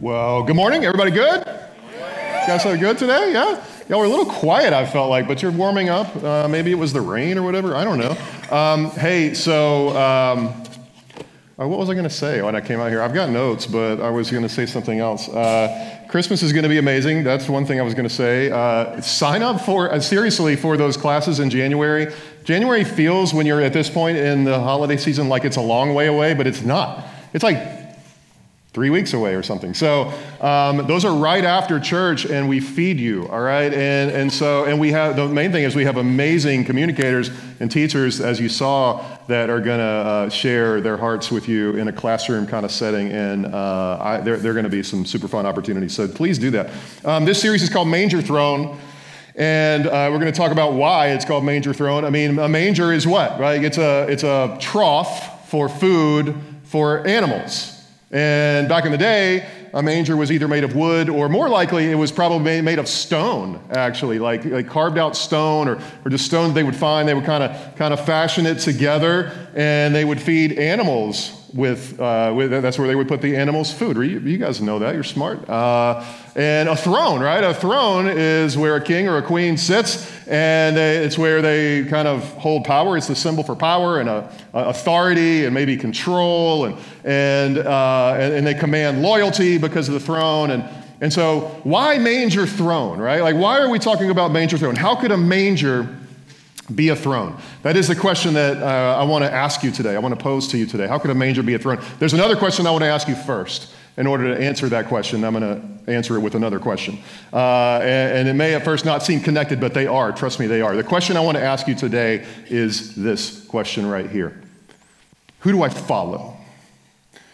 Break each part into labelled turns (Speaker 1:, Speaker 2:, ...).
Speaker 1: Well, good morning. Everybody good? Yeah. Guys are good today? Yeah? Y'all were a little quiet, I felt like, but you're warming up. Uh, maybe it was the rain or whatever. I don't know. Um, hey, so um, uh, what was I going to say when I came out here? I've got notes, but I was going to say something else. Uh, Christmas is going to be amazing. That's one thing I was going to say. Uh, sign up for, uh, seriously, for those classes in January. January feels, when you're at this point in the holiday season, like it's a long way away, but it's not. It's like three weeks away or something. So um, those are right after church, and we feed you, all right? And, and so, and we have, the main thing is we have amazing communicators and teachers, as you saw, that are going to uh, share their hearts with you in a classroom kind of setting, and uh, I, they're, they're going to be some super fun opportunities. So please do that. Um, this series is called Manger Throne. And uh, we're going to talk about why it's called manger throne. I mean, a manger is what, right? It's a, it's a trough for food for animals. And back in the day, a manger was either made of wood or more likely it was probably made of stone, actually, like, like carved out stone or, or just stone they would find. They would kind of kind of fashion it together and they would feed animals with, uh, with, that's where they would put the animals' food. You, guys know that, you're smart. Uh, and a throne, right? A throne is where a king or a queen sits, and it's where they kind of hold power. It's the symbol for power and a, a authority and maybe control, and, and, uh, and, and they command loyalty because of the throne. And, and so, why manger throne, right? Like, why are we talking about manger throne? How could a manger be a throne? That is the question that uh, I want to ask you today. I want to pose to you today. How could a manger be a throne? There's another question I want to ask you first. In order to answer that question, I'm going to answer it with another question. Uh, and, and it may at first not seem connected, but they are. Trust me, they are. The question I want to ask you today is this question right here Who do I follow?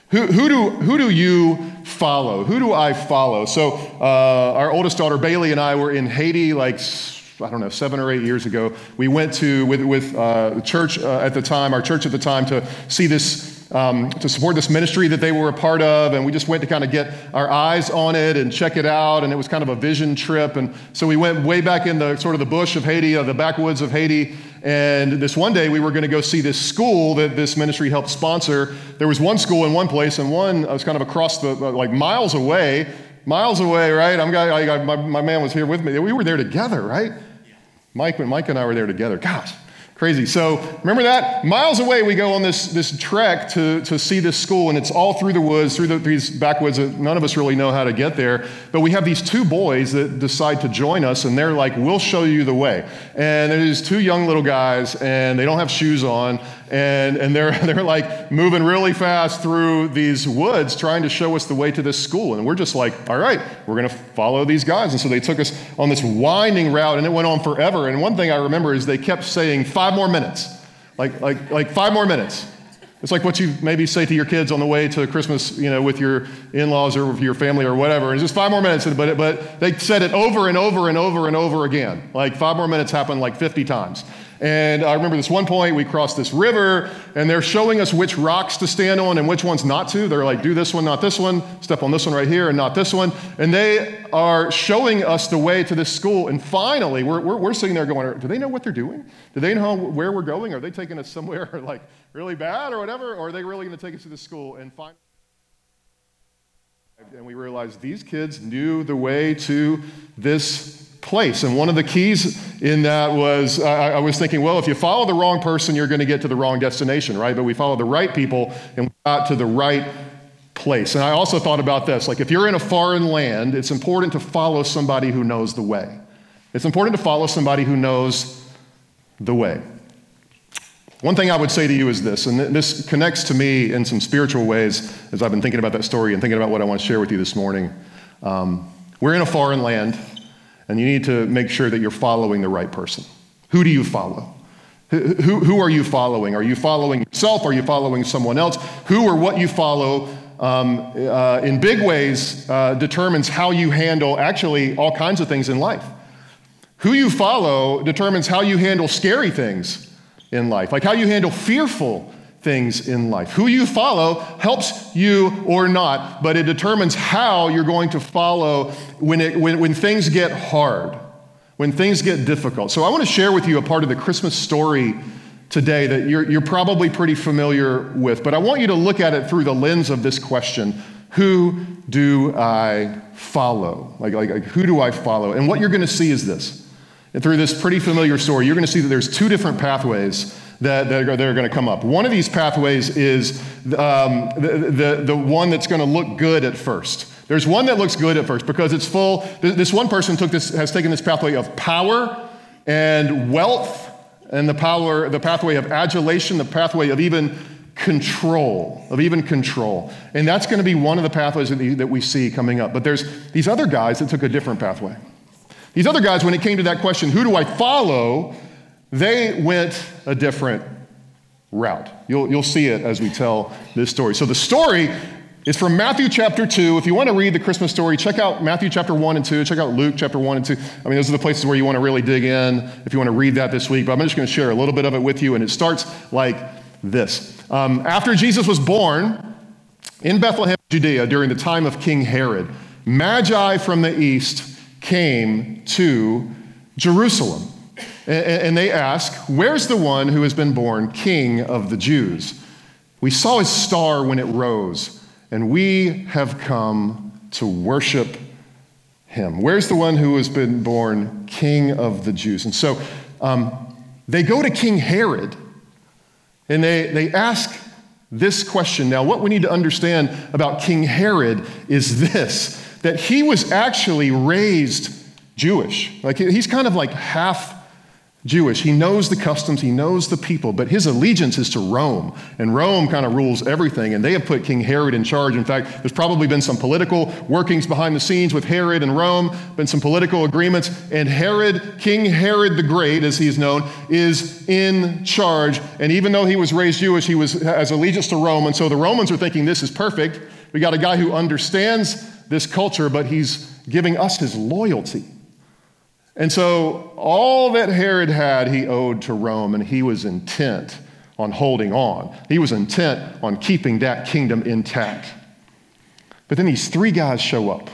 Speaker 1: Who, who, do, who do you follow? Who do I follow? So, uh, our oldest daughter, Bailey, and I were in Haiti like I don't know, seven or eight years ago. We went to, with, with uh, the church uh, at the time, our church at the time, to see this, um, to support this ministry that they were a part of. And we just went to kind of get our eyes on it and check it out. And it was kind of a vision trip. And so we went way back in the sort of the bush of Haiti, uh, the backwoods of Haiti. And this one day we were going to go see this school that this ministry helped sponsor. There was one school in one place, and one was kind of across the, uh, like miles away miles away, right? I'm I, my, my man was here with me. We were there together, right? Mike, when Mike and I were there together. Gosh, crazy. So remember that? Miles away, we go on this, this trek to, to see this school, and it's all through the woods, through the, these backwoods that none of us really know how to get there. But we have these two boys that decide to join us, and they're like, we'll show you the way. And there's two young little guys, and they don't have shoes on, and, and they're, they're like moving really fast through these woods trying to show us the way to this school. And we're just like, all right, we're going to follow these guys. And so they took us on this winding route, and it went on forever. And one thing I remember is they kept saying, five more minutes. Like, like, like five more minutes. It's like what you maybe say to your kids on the way to Christmas, you know, with your in-laws or with your family or whatever. It's just five more minutes, but, but they said it over and over and over and over again. Like five more minutes happened like 50 times. And I remember this one point, we crossed this river, and they're showing us which rocks to stand on and which ones not to. They're like, do this one, not this one, step on this one right here, and not this one. And they are showing us the way to this school. And finally, we're, we're, we're sitting there going, do they know what they're doing? Do they know where we're going? Are they taking us somewhere like really bad or whatever? Or are they really going to take us to this school? And finally, and we realized these kids knew the way to this place. And one of the keys in that was I, was thinking, well, if you follow the wrong person, you're going to get to the wrong destination, right? But we follow the right people and we got to the right place. And I also thought about this like, if you're in a foreign land, it's important to follow somebody who knows the way. It's important to follow somebody who knows the way. One thing I would say to you is this, and this connects to me in some spiritual ways as I've been thinking about that story and thinking about what I want to share with you this morning. Um, we're in a foreign land. And you need to make sure that you're following the right person. Who do you follow? Who, who, are you following? Are you following yourself? Are you following someone else? Who or what you follow um, uh, in big ways, uh, determines how you handle actually all kinds of things in life. Who you follow determines how you handle scary things in life, like how you handle fearful things in life. Who you follow helps you or not, but it determines how you're going to follow when, it, when, when things get hard, when things get difficult. So I want to share with you a part of the Christmas story today that you're, you're probably pretty familiar with, but I want you to look at it through the lens of this question Who do I follow? Like, like, like who do I follow? And what you're going to see is this. And through this pretty familiar story, you're going to see that there's two different pathways that, that are, that are going to come up. One of these pathways is um, the, the, the one that's going to look good at first. There's one that looks good at first because it's full. This one person took this, has taken this pathway of power and wealth and the power, the pathway of adulation, the pathway of even control, of even control. And that's going to be one of the pathways that we see coming up. But there's these other guys that took a different pathway. These other guys, when it came to that question, who do I follow? They went a different route. You'll, you'll see it as we tell this story. So the story is from Matthew chapter 2. If you want to read the Christmas story, check out Matthew chapter 1 and 2. Check out Luke chapter 1 and 2. I mean, those are the places where you want to really dig in if you want to read that this week. But I'm just going to share a little bit of it with you. And it starts like this um, After Jesus was born in Bethlehem, Judea, during the time of King Herod, Magi from the east came to Jerusalem. And they ask, Where's the one who has been born king of the Jews? We saw his star when it rose, and we have come to worship him. Where's the one who has been born king of the Jews? And so um, they go to King Herod and they, they ask this question. Now, what we need to understand about King Herod is this that he was actually raised Jewish. Like he's kind of like half Jewish. He knows the customs, he knows the people, but his allegiance is to Rome. And Rome kind of rules everything. And they have put King Herod in charge. In fact, there's probably been some political workings behind the scenes with Herod and Rome, been some political agreements. And Herod, King Herod the Great, as he's known, is in charge. And even though he was raised Jewish, he was, has allegiance to Rome. And so the Romans are thinking this is perfect. We got a guy who understands this culture, but he's giving us his loyalty. And so all that Herod had, he owed to Rome, and he was intent on holding on. He was intent on keeping that kingdom intact. But then these three guys show up.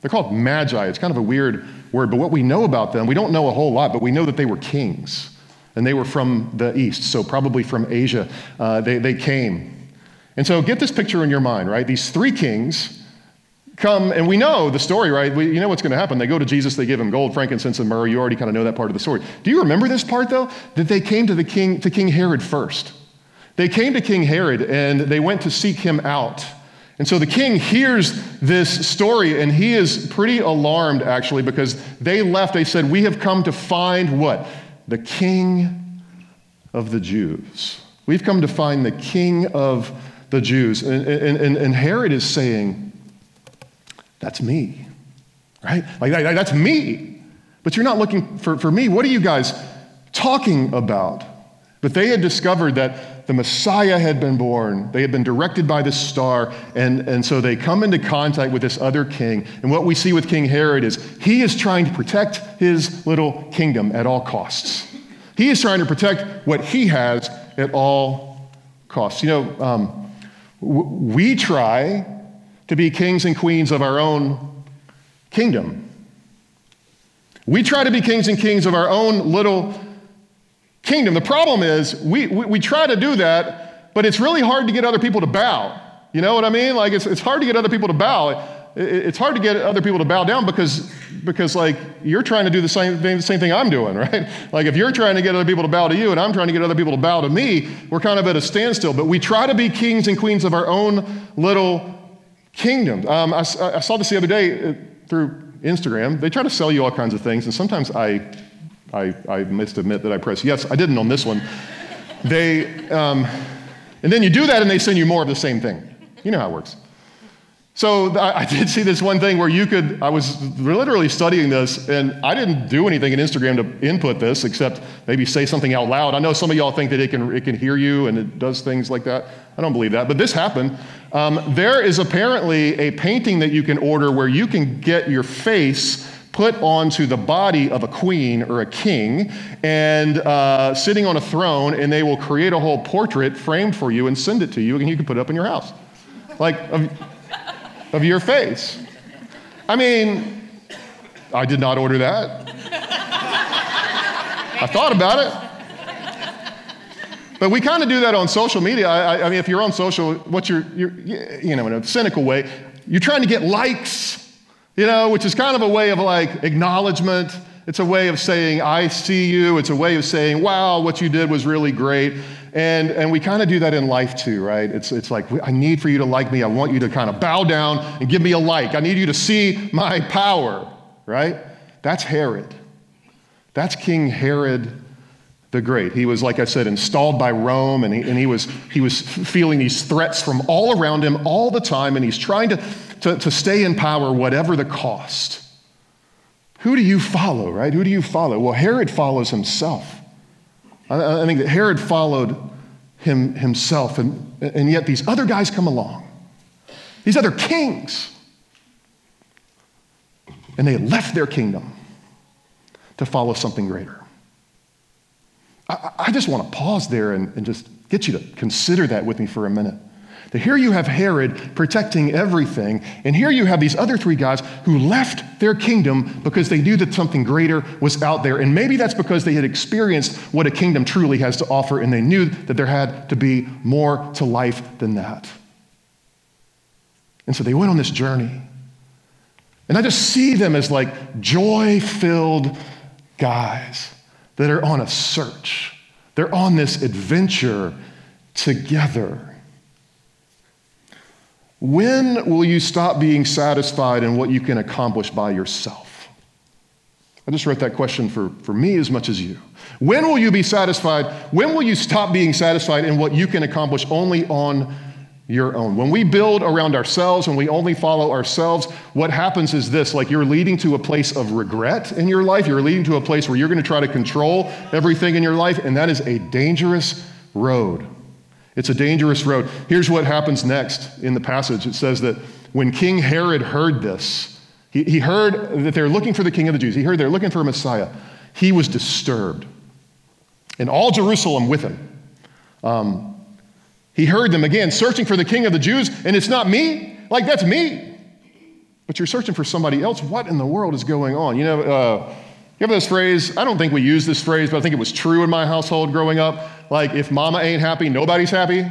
Speaker 1: They're called magi. It's kind of a weird word, but what we know about them, we don't know a whole lot, but we know that they were kings. And they were from the east, so probably from Asia. Uh, they, they came. And so get this picture in your mind, right? These three kings come, and we know the story, right? We, you know what's going to happen. They go to Jesus, they give him gold, frankincense, and myrrh. You already kind of know that part of the story. Do you remember this part, though? That they came to, the king, to King Herod first. They came to King Herod and they went to seek him out. And so the king hears this story and he is pretty alarmed, actually, because they left. They said, We have come to find what? The king of the Jews. We've come to find the king of the Jews. And, and, and Herod is saying, that's me, right? Like, that, that's me. But you're not looking for, for me. What are you guys talking about? But they had discovered that the Messiah had been born. They had been directed by this star. And, and so they come into contact with this other king. And what we see with King Herod is he is trying to protect his little kingdom at all costs. He is trying to protect what he has at all costs. You know, um, we try to be kings and queens of our own kingdom. We try to be kings and kings of our own little kingdom. The problem is, we, we, we, try to do that, but it's really hard to get other people to bow. You know what I mean? Like, it's, it's hard to get other people to bow. It, it's hard to get other people to bow down because, because like, you're trying to do the same thing, the same thing I'm doing, right? Like, if you're trying to get other people to bow to you and I'm trying to get other people to bow to me, we're kind of at a standstill. But we try to be kings and queens of our own little kingdom. Um, I, I, saw this the other day uh, through Instagram. They try to sell you all kinds of things, and sometimes I, I, I must admit that I press yes. I didn't on this one. They, um, and then you do that, and they send you more of the same thing. You know how it works. So I, did see this one thing where you could, I was literally studying this, and I didn't do anything in Instagram to input this except maybe say something out loud. I know some of y'all think that it can, it can hear you and it does things like that. I don't believe that, but this happened. Um, there is apparently a painting that you can order where you can get your face put onto the body of a queen or a king and uh, sitting on a throne, and they will create a whole portrait framed for you and send it to you, and you can put it up in your house. Like, of, your face. I mean, I did not order that. I thought about it. But we kind of do that on social media. I, I, mean, if you're on social, what you're, you're, you know, in a cynical way, you're trying to get likes, you know, which is kind of a way of like acknowledgement. It's a way of saying, I see you. It's a way of saying, wow, what you did was really great. And, and we kind of do that in life too, right? It's, it's like, I need for you to like me. I want you to kind of bow down and give me a like. I need you to see my power, right? That's Herod. That's King Herod the Great. He was, like I said, installed by Rome, and he, and he, was, he was feeling these threats from all around him all the time, and he's trying to, to, to stay in power, whatever the cost. Who do you follow, right? Who do you follow? Well, Herod follows himself. I, I think that Herod followed him himself, and, and yet these other guys come along, these other kings, and they left their kingdom to follow something greater. I, I just want to pause there and, and just get you to consider that with me for a minute. That here you have Herod protecting everything, and here you have these other three guys who left their kingdom because they knew that something greater was out there. And maybe that's because they had experienced what a kingdom truly has to offer, and they knew that there had to be more to life than that. And so they went on this journey. And I just see them as like joy filled guys that are on a search. They're on this adventure together. When will you stop being satisfied in what you can accomplish by yourself? I just wrote that question for, for me as much as you. When will you be satisfied? When will you stop being satisfied in what you can accomplish only on your own? When we build around ourselves, when we only follow ourselves, what happens is this like you're leading to a place of regret in your life. You're leading to a place where you're going to try to control everything in your life, and that is a dangerous road. It's a dangerous road. Here's what happens next in the passage it says that when King Herod heard this, he, he heard that they're looking for the king of the Jews, he heard they're looking for a Messiah. He was disturbed. And all Jerusalem with him. Um, he heard them again searching for the king of the Jews, and it's not me. Like, that's me. But you're searching for somebody else. What in the world is going on? You know, uh, you have this phrase? I don't think we use this phrase, but I think it was true in my household growing up. Like, if mama ain't happy, nobody's happy.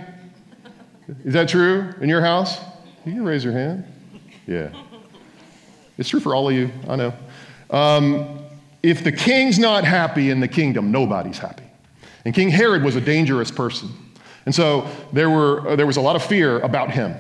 Speaker 1: Is that true in your house? You raise your hand. Yeah. It's true for all of you, I know. Um, if the king's not happy in the kingdom, nobody's happy. And King Herod was a dangerous person. And so there, were, uh, there was a lot of fear about him.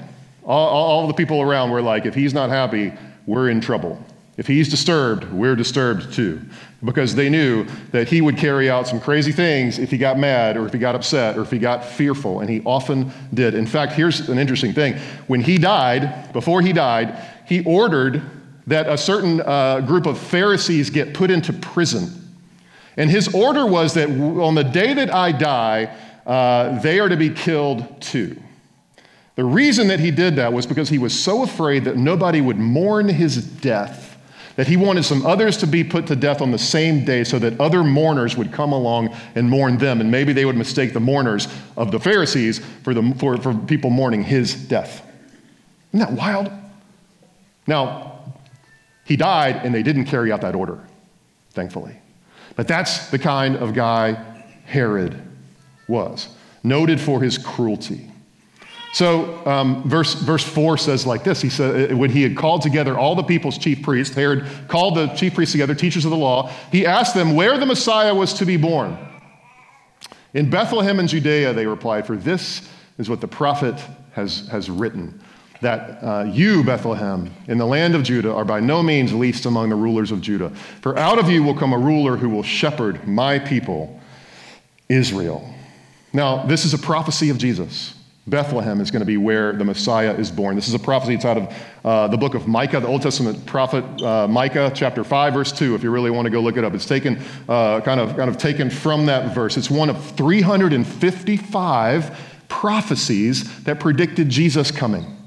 Speaker 1: All, all the people around were like, if he's not happy, we're in trouble. If he's disturbed, we're disturbed too. Because they knew that he would carry out some crazy things if he got mad or if he got upset or if he got fearful, and he often did. In fact, here's an interesting thing. When he died, before he died, he ordered that a certain uh, group of Pharisees get put into prison. And his order was that on the day that I die, uh, they are to be killed too. The reason that he did that was because he was so afraid that nobody would mourn his death that he wanted some others to be put to death on the same day so that other mourners would come along and mourn them. And maybe they would mistake the mourners of the Pharisees for, the, for, for people mourning his death. Isn't that wild? Now, he died and they didn't carry out that order, thankfully. But that's the kind of guy Herod was, noted for his cruelty. So, um, verse, verse 4 says like this He said, uh, When he had called together all the people's chief priests, Herod called the chief priests together, teachers of the law, he asked them where the Messiah was to be born. In Bethlehem in Judea, they replied, For this is what the prophet has, has written that uh, you, Bethlehem, in the land of Judah, are by no means least among the rulers of Judah. For out of you will come a ruler who will shepherd my people, Israel. Now, this is a prophecy of Jesus. Bethlehem is going to be where the Messiah is born. This is a prophecy. It's out of uh, the book of Micah, the Old Testament prophet uh, Micah, chapter 5, verse 2, if you really want to go look it up. It's taken, uh, kind, of, kind of taken from that verse. It's one of 355 prophecies that predicted Jesus coming.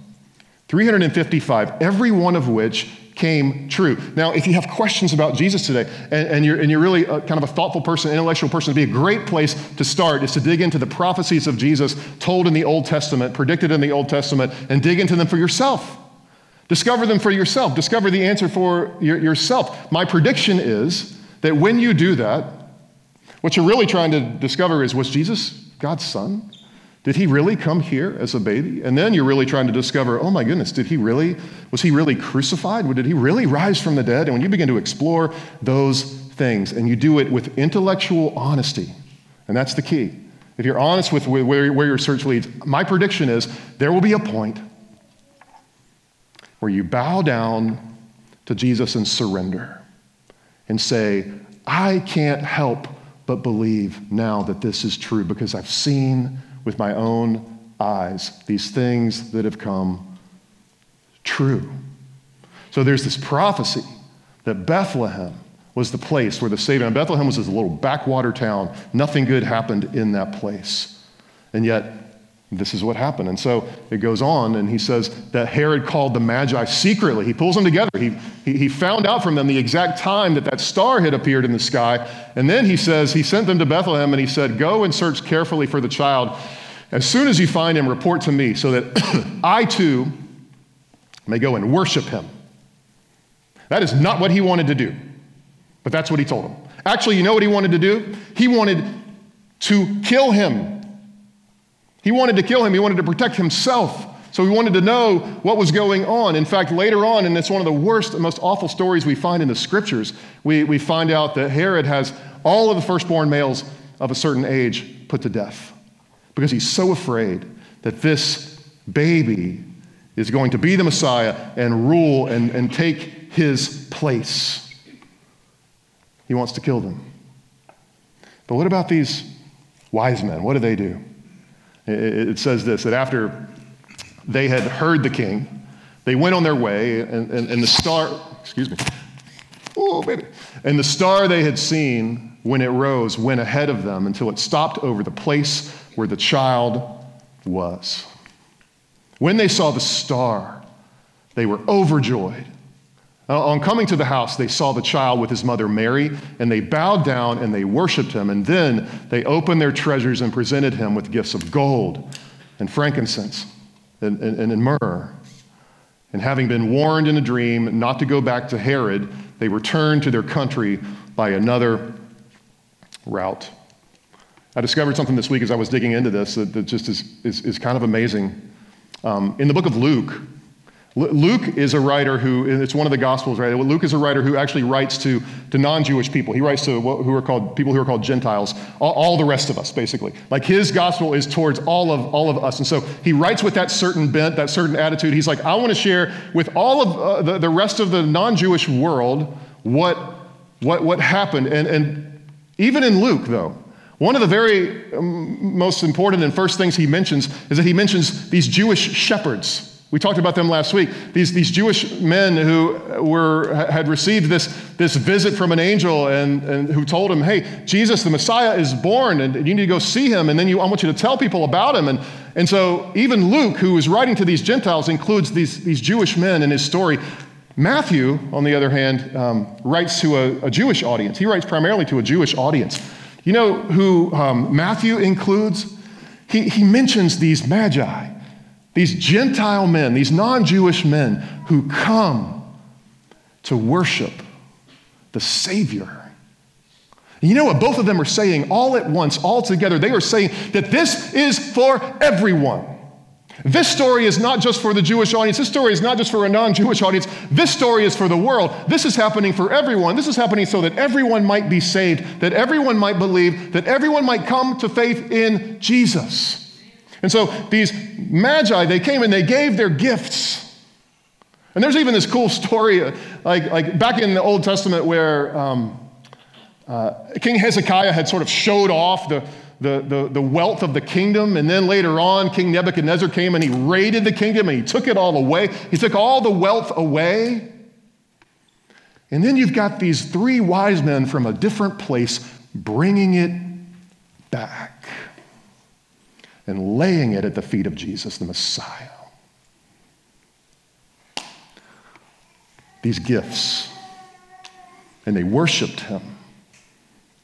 Speaker 1: 355, every one of which came true. Now, if you have questions about Jesus today and, and you're, and you're really a, kind of a thoughtful person, intellectual person, it'd be a great place to start is to dig into the prophecies of Jesus told in the Old Testament, predicted in the Old Testament, and dig into them for yourself. Discover them for yourself. Discover the answer for your, yourself. My prediction is that when you do that, what you're really trying to discover is was Jesus God's son? Did he really come here as a baby? And then you're really trying to discover, oh my goodness, did he really, was he really crucified? Did he really rise from the dead? And when you begin to explore those things and you do it with intellectual honesty, and that's the key. If you're honest with where, where your search leads, my prediction is there will be a point where you bow down to Jesus and surrender and say, I can't help but believe now that this is true because I've seen with my own eyes these things that have come true. So there's this prophecy that Bethlehem was the place where the Savior, and Bethlehem was this little backwater town. Nothing good happened in that place. And yet, this is what happened. And so it goes on, and he says that Herod called the Magi secretly. He pulls them together. He, he, he, found out from them the exact time that that star had appeared in the sky. And then he says he sent them to Bethlehem and he said, Go and search carefully for the child. As soon as you find him, report to me so that I too may go and worship him. That is not what he wanted to do, but that's what he told them. Actually, you know what he wanted to do? He wanted to kill him he wanted to kill him, he wanted to protect himself. So he wanted to know what was going on. In fact, later on, and it's one of the worst, most awful stories we find in the scriptures, we, we find out that Herod has all of the firstborn males of a certain age put to death because he's so afraid that this baby is going to be the Messiah and rule and, and take his place. He wants to kill them. But what about these wise men? What do they do? It says this that after they had heard the king, they went on their way, and, and, and the star, excuse me, oh, baby, and the star they had seen when it rose went ahead of them until it stopped over the place where the child was. When they saw the star, they were overjoyed. Uh, on coming to the house, they saw the child with his mother Mary, and they bowed down and they worshiped him. And then they opened their treasures and presented him with gifts of gold and frankincense and, and, and myrrh. And having been warned in a dream not to go back to Herod, they returned to their country by another route. I discovered something this week as I was digging into this that, that just is, is, is, kind of amazing. Um, in the book of Luke, Luke is a writer who, it's one of the Gospels, right? Luke is a writer who actually writes to, to non Jewish people. He writes to who are called people who are called Gentiles, all, all, the rest of us, basically. Like his gospel is towards all of, all of us. And so he writes with that certain bent, that certain attitude. He's like, I want to share with all of uh, the, the rest of the non Jewish world what, what, what happened. And, and even in Luke, though, one of the very um, most important and first things he mentions is that he mentions these Jewish shepherds. We talked about them last week. These, these Jewish men who were, had received this, this visit from an angel and, and who told him, hey, Jesus, the Messiah, is born and you need to go see him. And then you, I want you to tell people about him. And, and so even Luke, who is writing to these Gentiles, includes these, these Jewish men in his story. Matthew, on the other hand, um, writes to a, a, Jewish audience. He writes primarily to a Jewish audience. You know who um, Matthew includes? He, he mentions these magi these Gentile men, these non Jewish men who come to worship the Savior. You know what both of them are saying all at once, all together? They are saying that this is for everyone. This story is not just for the Jewish audience. This story is not just for a non Jewish audience. This story is for the world. This is happening for everyone. This is happening so that everyone might be saved, that everyone might believe, that everyone might come to faith in Jesus. And so these magi, they came and they gave their gifts. And there's even this cool story, like, like back in the Old Testament, where um, uh, King Hezekiah had sort of showed off the, the, the, the wealth of the kingdom. And then later on, King Nebuchadnezzar came and he raided the kingdom and he took it all away. He took all the wealth away. And then you've got these three wise men from a different place bringing it back and laying it at the feet of Jesus, the Messiah. These gifts. And they worshiped him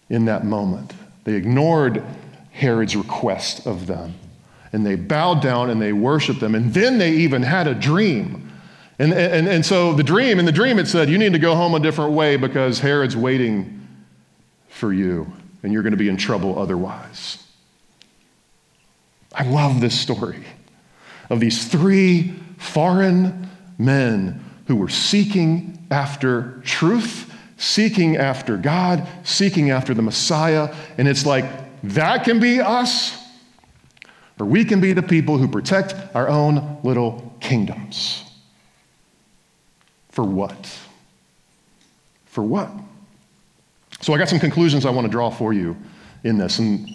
Speaker 1: in that moment. They ignored Herod's request of them. And they bowed down and they worshiped them. And then they even had a dream. And, and, and so the dream, in the dream, it said, You need to go home a different way because Herod's waiting for you, and you're going to be in trouble otherwise. I love this story of these three foreign men who were seeking after truth seeking after God, seeking after the Messiah. And it's like, that can be us, or we can be the people who protect our own little kingdoms. For what? For what? So I got some conclusions I want to draw for you in this and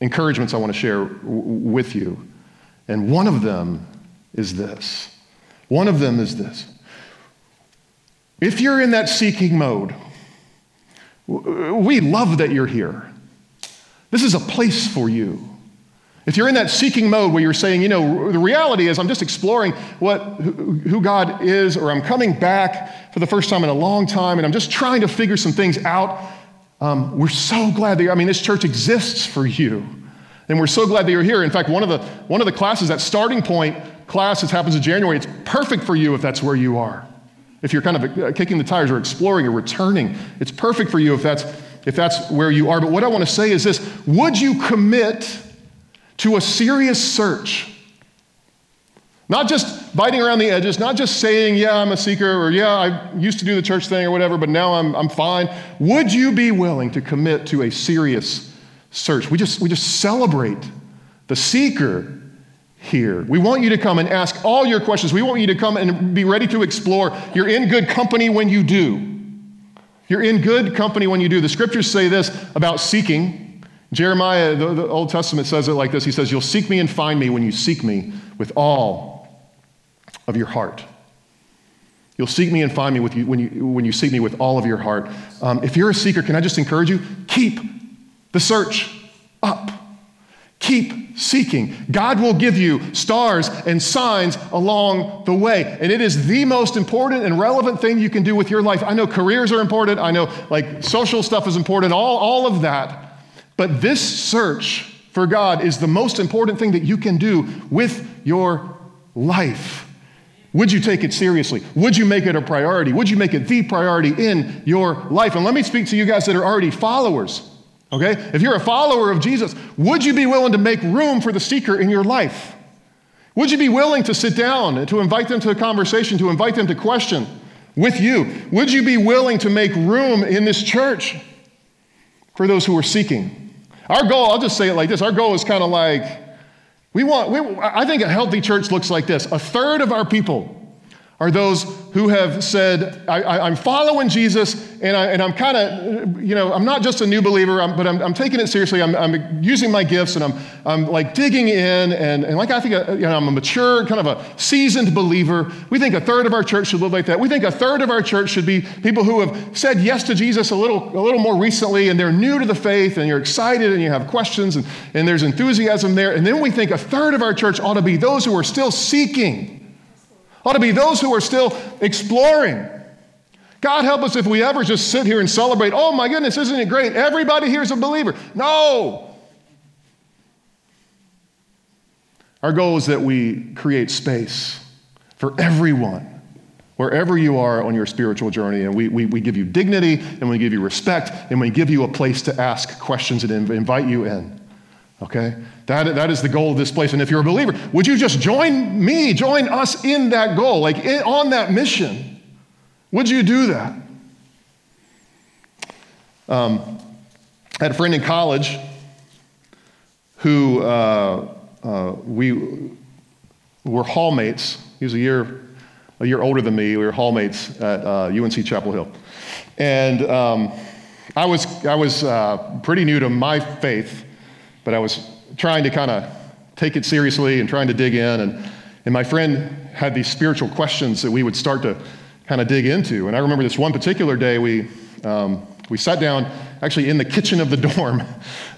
Speaker 1: encouragements I want to share w- with you. And one of them is this. One of them is this. If you're in that seeking mode, we love that you're here. This is a place for you. If you're in that seeking mode where you're saying, you know, the reality is I'm just exploring what, who God is, or I'm coming back for the first time in a long time, and I'm just trying to figure some things out, um, we're so glad that, you I mean, this church exists for you. And we're so glad that you're here. In fact, one of the, one of the classes, that starting point class that happens in January, it's perfect for you if that's where you are. If you're kind of uh, kicking the tires or exploring or returning, it's perfect for you if that's, if that's where you are. But what I want to say is this Would you commit to a serious search? Not just biting around the edges, not just saying, yeah, I'm a seeker, or yeah, I used to do the church thing or whatever, but now I'm, I'm fine. Would you be willing to commit to a serious search? We just, we just celebrate the seeker here. We want you to come and ask all your questions. We want you to come and be ready to explore. You're in good company when you do. You're in good company when you do. The scriptures say this about seeking. Jeremiah, the, the Old Testament says it like this He says, You'll seek me and find me when you seek me with all of your heart. You'll seek me and find me you, when, you, when you seek me with all of your heart. Um, if you're a seeker, can I just encourage you? Keep the search up. Keep seeking. God will give you stars and signs along the way. And it is the most important and relevant thing you can do with your life. I know careers are important. I know like social stuff is important, all, all of that. But this search for God is the most important thing that you can do with your life. Would you take it seriously? Would you make it a priority? Would you make it the priority in your life? And let me speak to you guys that are already followers. Okay? If you're a follower of Jesus, would you be willing to make room for the seeker in your life? Would you be willing to sit down and to invite them to a conversation, to invite them to question with you? Would you be willing to make room in this church for those who are seeking? Our goal, I'll just say it like this our goal is kind of like, we want, we, I think a healthy church looks like this. A third of our people are those who have said, I, am following Jesus, and, I, am kind of, you know, I'm not just a new believer, I'm, but I'm, I'm, taking it seriously. I'm, I'm, using my gifts, and I'm, I'm like digging in, and, and like I think, uh, you know, I'm a mature, kind of a seasoned believer. We think a third of our church should live like that. We think a third of our church should be people who have said yes to Jesus a little, a little more recently, and they're new to the faith, and you're excited, and you have questions, and, and there's enthusiasm there. And then we think a third of our church ought to be those who are still seeking ought to be those who are still exploring. God help us if we ever just sit here and celebrate, oh my goodness, isn't it great? Everybody here is a believer. No. Our goal is that we create space for everyone, wherever you are on your spiritual journey. And we, we, we give you dignity, and we give you respect, and we give you a place to ask questions and invite you in. Okay? That, that is the goal of this place. And if you're a believer, would you just join me, join us in that goal, like in, on that mission? Would you do that? Um, I had a friend in college who uh, uh, we were hallmates. He was a year, a year older than me. We were hallmates at uh, UNC Chapel Hill. And um, I was, I was uh, pretty new to my faith but I was trying to kind of take it seriously and trying to dig in. And, and my friend had these spiritual questions that we would start to kind of dig into. And I remember this one particular day, we, um, we sat down actually in the kitchen of the dorm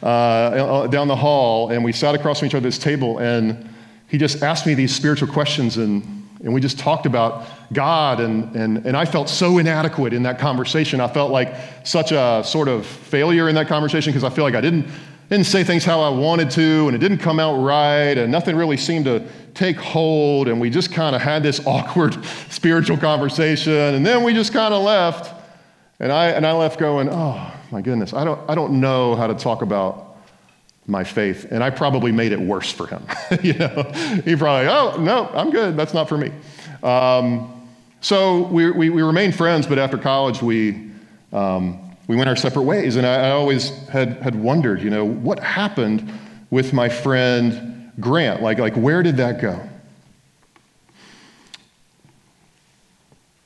Speaker 1: uh, down the hall, and we sat across from each other at this table, and he just asked me these spiritual questions, and, and we just talked about God, and, and, and I felt so inadequate in that conversation. I felt like such a sort of failure in that conversation because I feel like I didn't, didn't say things how I wanted to, and it didn't come out right, and nothing really seemed to take hold, and we just kind of had this awkward spiritual conversation, and then we just kind of left. And I, and I left going, oh, my goodness, I don't, I don't know how to talk about my faith. And I probably made it worse for him. you know, he probably, oh, no, I'm good. That's not for me. Um, so we, we, we, remained friends, but after college, we, um, we went our separate ways. And I, I always had, had wondered, you know, what happened with my friend Grant? Like, like where did that go?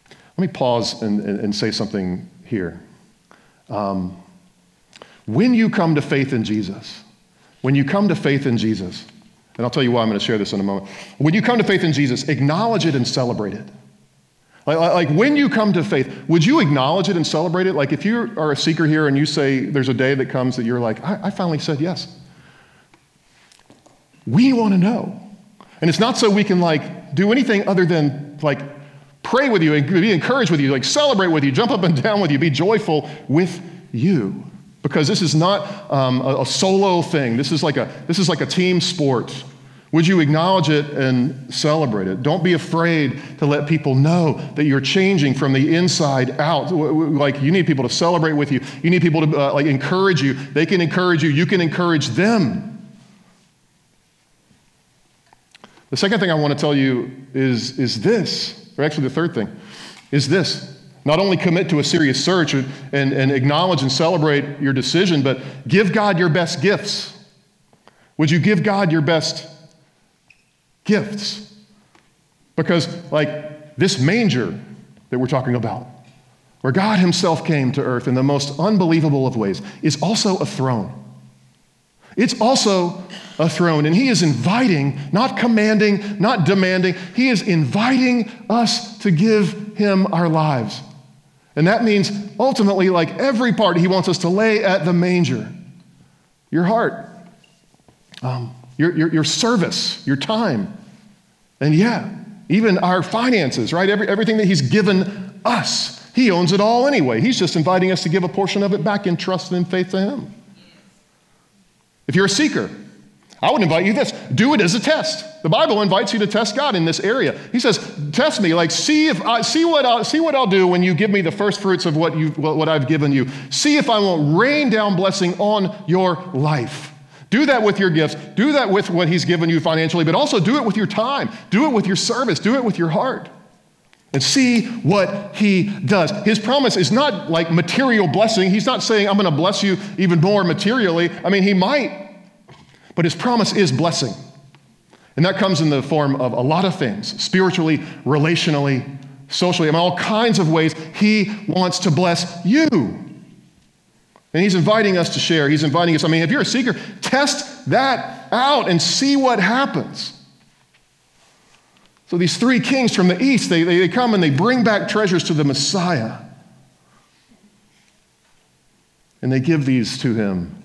Speaker 1: Let me pause and, and, and say something here. Um, when you come to faith in Jesus, when you come to faith in Jesus, and I'll tell you why I'm going to share this in a moment. When you come to faith in Jesus, acknowledge it and celebrate it. Like, like, when you come to faith, would you acknowledge it and celebrate it? Like if you are a seeker here and you say there's a day that comes that you're like, I, I finally said yes. We want to know. And it's not so we can like do anything other than like pray with you and be encouraged with you, like celebrate with you, jump up and down with you, be joyful with you. Because this is not um, a, a solo thing. This is, like a, this is like a team sport. Would you acknowledge it and celebrate it? Don't be afraid to let people know that you're changing from the inside out. Like you need people to celebrate with you. You need people to uh, like encourage you. They can encourage you. You can encourage them. The second thing I want to tell you is, is this or actually, the third thing is this not only commit to a serious search and, and, acknowledge and celebrate your decision, but give God your best gifts. Would you give God your best gifts? Because, like this manger that we're talking about, where God Himself came to earth in the most unbelievable of ways, is also a throne. It's also a throne. And he is inviting, not commanding, not demanding, he is inviting us to give him our lives. And that means ultimately, like every part, he wants us to lay at the manger your heart, um, your, your, your service, your time, and yeah, even our finances, right? Every, everything that he's given us. He owns it all anyway. He's just inviting us to give a portion of it back in trust and in faith to him. If you're a seeker, I would invite you this do it as a test. The Bible invites you to test God in this area. He says, Test me, like, see, if I, see, what I'll, see what I'll do when you give me the first fruits of what, you, what I've given you. See if I won't rain down blessing on your life. Do that with your gifts. Do that with what He's given you financially, but also do it with your time. Do it with your service. Do it with your heart. And see what He does. His promise is not like material blessing. He's not saying, I'm going to bless you even more materially. I mean, He might. But his promise is blessing. And that comes in the form of a lot of things spiritually, relationally, socially, in all kinds of ways. He wants to bless you. And he's inviting us to share. He's inviting us. I mean, if you're a seeker, test that out and see what happens. So these three kings from the east, they, they, they come and they bring back treasures to the Messiah. And they give these to him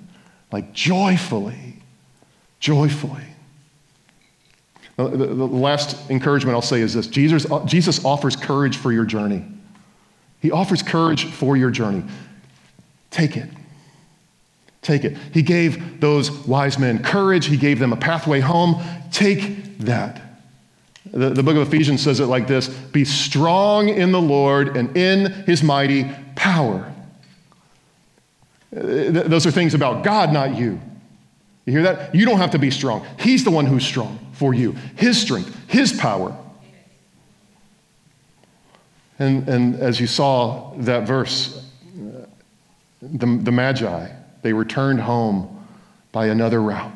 Speaker 1: like joyfully joyfully. The, the, the, last encouragement I'll say is this Jesus, uh, Jesus offers courage for your journey. He offers courage for your journey. Take it. Take it. He gave those wise men courage, He gave them a pathway home. Take that. The, the book of Ephesians says it like this Be strong in the Lord and in His mighty power. Uh, those are things about God, not you. You hear that? You don't have to be strong. He's the one who's strong for you. His strength, His power. And, and as you saw that verse, the, the Magi, they returned home by another route.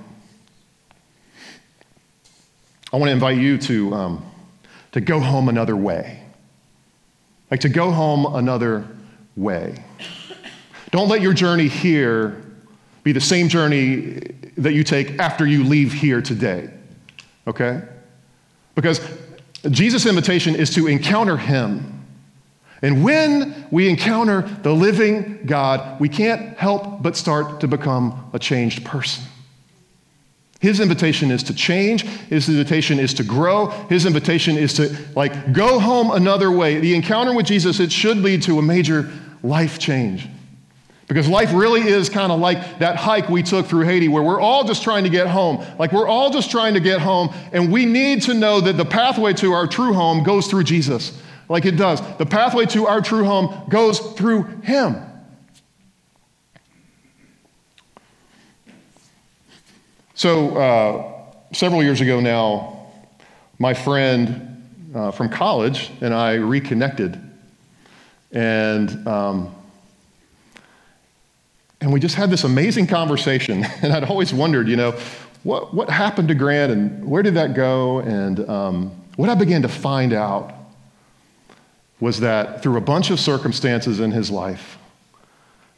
Speaker 1: I want to invite you to, um, to go home another way. Like to go home another way. Don't let your journey here be the same journey that you take after you leave here today. Okay? Because Jesus' invitation is to encounter Him. And when we encounter the living God, we can't help but start to become a changed person. His invitation is to change. His invitation is to grow. His invitation is to like go home another way. The encounter with Jesus, it should lead to a major life change. Because life really is kind of like that hike we took through Haiti where we're all just trying to get home. Like we're all just trying to get home, and we need to know that the pathway to our true home goes through Jesus. Like it does. The pathway to our true home goes through Him. So, uh, several years ago now, my friend uh, from college and I reconnected. And um, and we just had this amazing conversation. And I'd always wondered, you know, what, what happened to Grant and where did that go? And um, what I began to find out was that through a bunch of circumstances in his life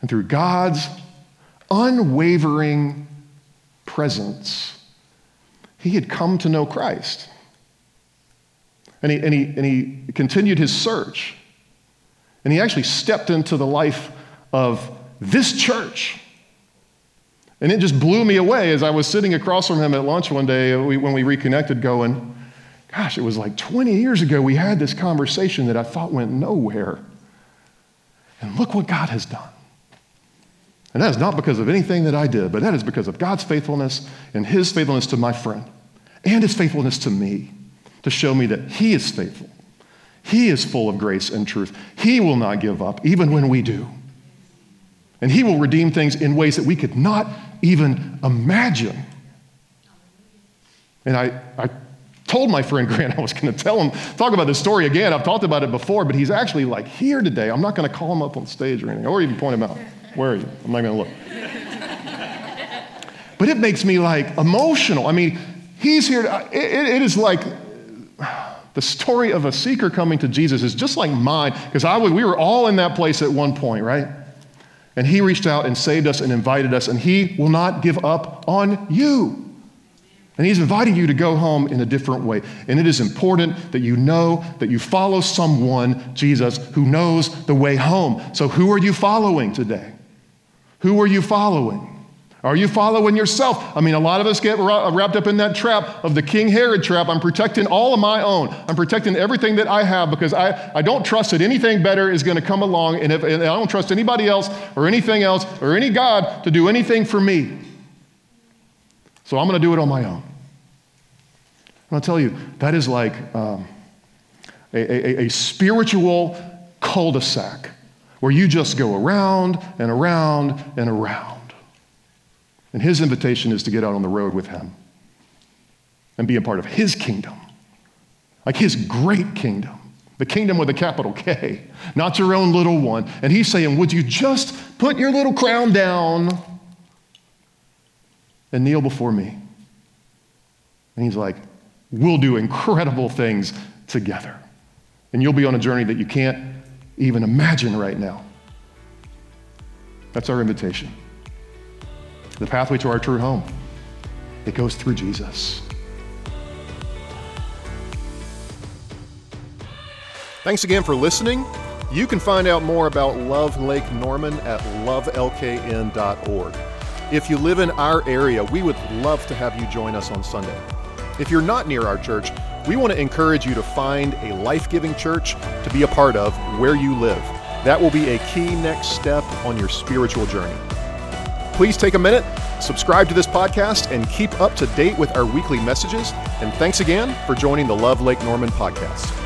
Speaker 1: and through God's unwavering presence, he had come to know Christ. And he, and he, and he continued his search. And he actually stepped into the life of this church. And it just blew me away as I was sitting across from him at lunch one day when we reconnected, going, Gosh, it was like 20 years ago we had this conversation that I thought went nowhere. And look what God has done. And that is not because of anything that I did, but that is because of God's faithfulness and His faithfulness to my friend and His faithfulness to me to show me that He is faithful. He is full of grace and truth. He will not give up, even when we do. And He will redeem things in ways that we could not even imagine. And I, I told my friend Grant I was going to tell him, talk about this story again. I've talked about it before, but he's actually like here today. I'm not going to call him up on stage or anything, or even point him out. Where are you? I'm not going to look. but it makes me like emotional. I mean, he's here. To, it, it is like the story of a seeker coming to Jesus is just like mine because I we were all in that place at one point, right? And he reached out and saved us and invited us, and he will not give up on you. And he's inviting you to go home in a different way. And it is important that you know that you follow someone, Jesus, who knows the way home. So, who are you following today? Who are you following? Are you following yourself? I mean, a lot of us get wrapped up in that trap of the King Herod trap. I'm protecting all of my own. I'm protecting everything that I have because I, I don't trust that anything better is going to come along. And, if, and I don't trust anybody else or anything else or any God to do anything for me. So I'm going to do it on my own. And I'll tell you, that is like um, a, a, a spiritual cul de sac where you just go around and around and around. And his invitation is to get out on the road with him and be a part of his kingdom, like his great kingdom, the kingdom with a capital K, not your own little one. And he's saying, Would you just put your little crown down and kneel before me? And he's like, We'll do incredible things together. And you'll be on a journey that you can't even imagine right now. That's our invitation the pathway to our true home. It goes through Jesus.
Speaker 2: Thanks again for listening. You can find out more about Love Lake Norman at lovelkn.org. If you live in our area, we would love to have you join us on Sunday. If you're not near our church, we want to encourage you to find a life giving church to be a part of where you live. That will be a key next step on your spiritual journey. Please take a minute, subscribe to this podcast, and keep up to date with our weekly messages. And thanks again for joining the Love Lake Norman podcast.